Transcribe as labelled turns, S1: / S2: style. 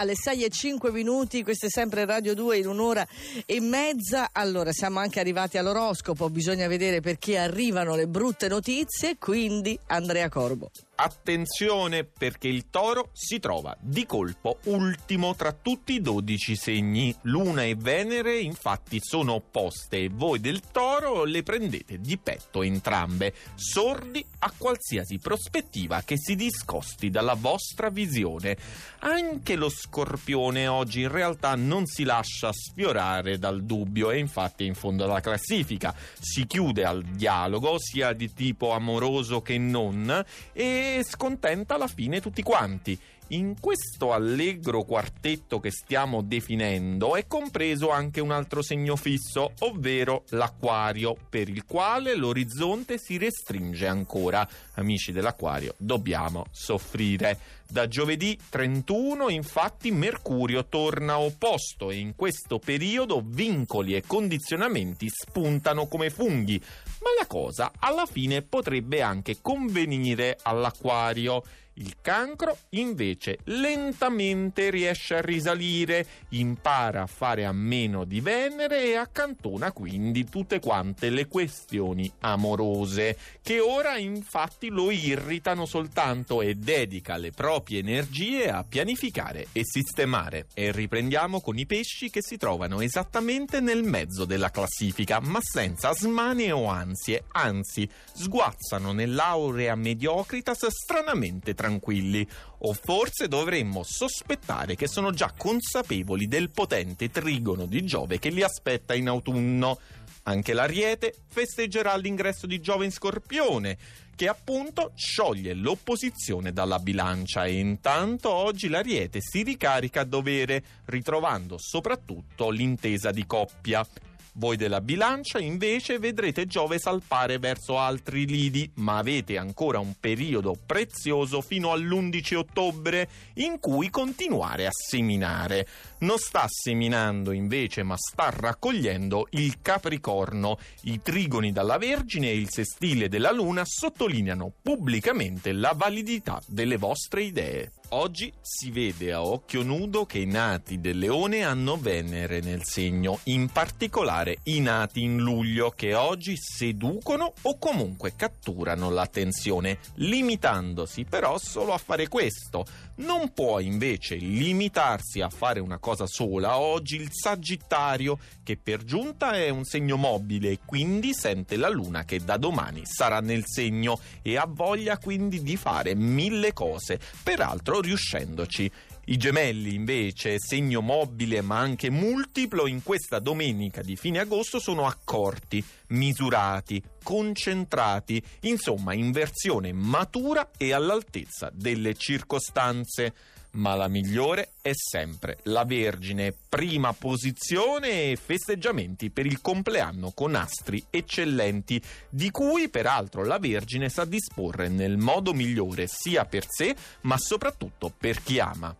S1: alle 6 e 5 minuti, questo è sempre Radio 2 in un'ora e mezza. Allora, siamo anche arrivati all'oroscopo, bisogna vedere perché arrivano le brutte notizie, quindi Andrea Corbo.
S2: Attenzione perché il toro si trova di colpo ultimo tra tutti i 12 segni. Luna e Venere infatti sono opposte e voi del toro le prendete di petto entrambe, sordi a qualsiasi prospettiva che si discosti dalla vostra visione. Anche lo scorpione oggi in realtà non si lascia sfiorare dal dubbio e infatti in fondo alla classifica. Si chiude al dialogo sia di tipo amoroso che non e scontenta alla fine tutti quanti. In questo allegro quartetto che stiamo definendo è compreso anche un altro segno fisso, ovvero l'acquario, per il quale l'orizzonte si restringe ancora. Amici dell'acquario, dobbiamo soffrire. Da giovedì 31 infatti Mercurio torna opposto e in questo periodo vincoli e condizionamenti spuntano come funghi, ma la cosa alla fine potrebbe anche convenire all'acquario. Il cancro invece lentamente riesce a risalire, impara a fare a meno di Venere e accantona quindi tutte quante le questioni amorose, che ora infatti lo irritano soltanto e dedica le proprie energie a pianificare e sistemare. E riprendiamo con i pesci che si trovano esattamente nel mezzo della classifica, ma senza smanie o ansie, anzi sguazzano nell'aurea mediocritas stranamente tranquilli, o forse dovremmo sospettare che sono già consapevoli del potente trigono di Giove che li aspetta in autunno. Anche l'Ariete festeggerà l'ingresso di Giove in Scorpione, che appunto scioglie l'opposizione dalla bilancia e intanto oggi l'Ariete si ricarica a dovere, ritrovando soprattutto l'intesa di coppia. Voi della bilancia invece vedrete Giove salpare verso altri lidi, ma avete ancora un periodo prezioso fino all'11 ottobre in cui continuare a seminare. Non sta seminando invece, ma sta raccogliendo il Capricorno. I trigoni dalla Vergine e il sestile della Luna sottolineano pubblicamente la validità delle vostre idee. Oggi si vede a occhio nudo che i nati del leone hanno Venere nel segno, in particolare i nati in luglio che oggi seducono o comunque catturano l'attenzione, limitandosi però solo a fare questo. Non può invece limitarsi a fare una cosa sola oggi il Sagittario, che per giunta è un segno mobile e quindi sente la luna che da domani sarà nel segno e ha voglia quindi di fare mille cose. Peraltro riuscendoci. I gemelli invece, segno mobile ma anche multiplo, in questa domenica di fine agosto sono accorti, misurati, concentrati, insomma in versione matura e all'altezza delle circostanze. Ma la migliore è sempre la Vergine, prima posizione e festeggiamenti per il compleanno con astri eccellenti, di cui peraltro la Vergine sa disporre nel modo migliore sia per sé ma soprattutto per chi ama.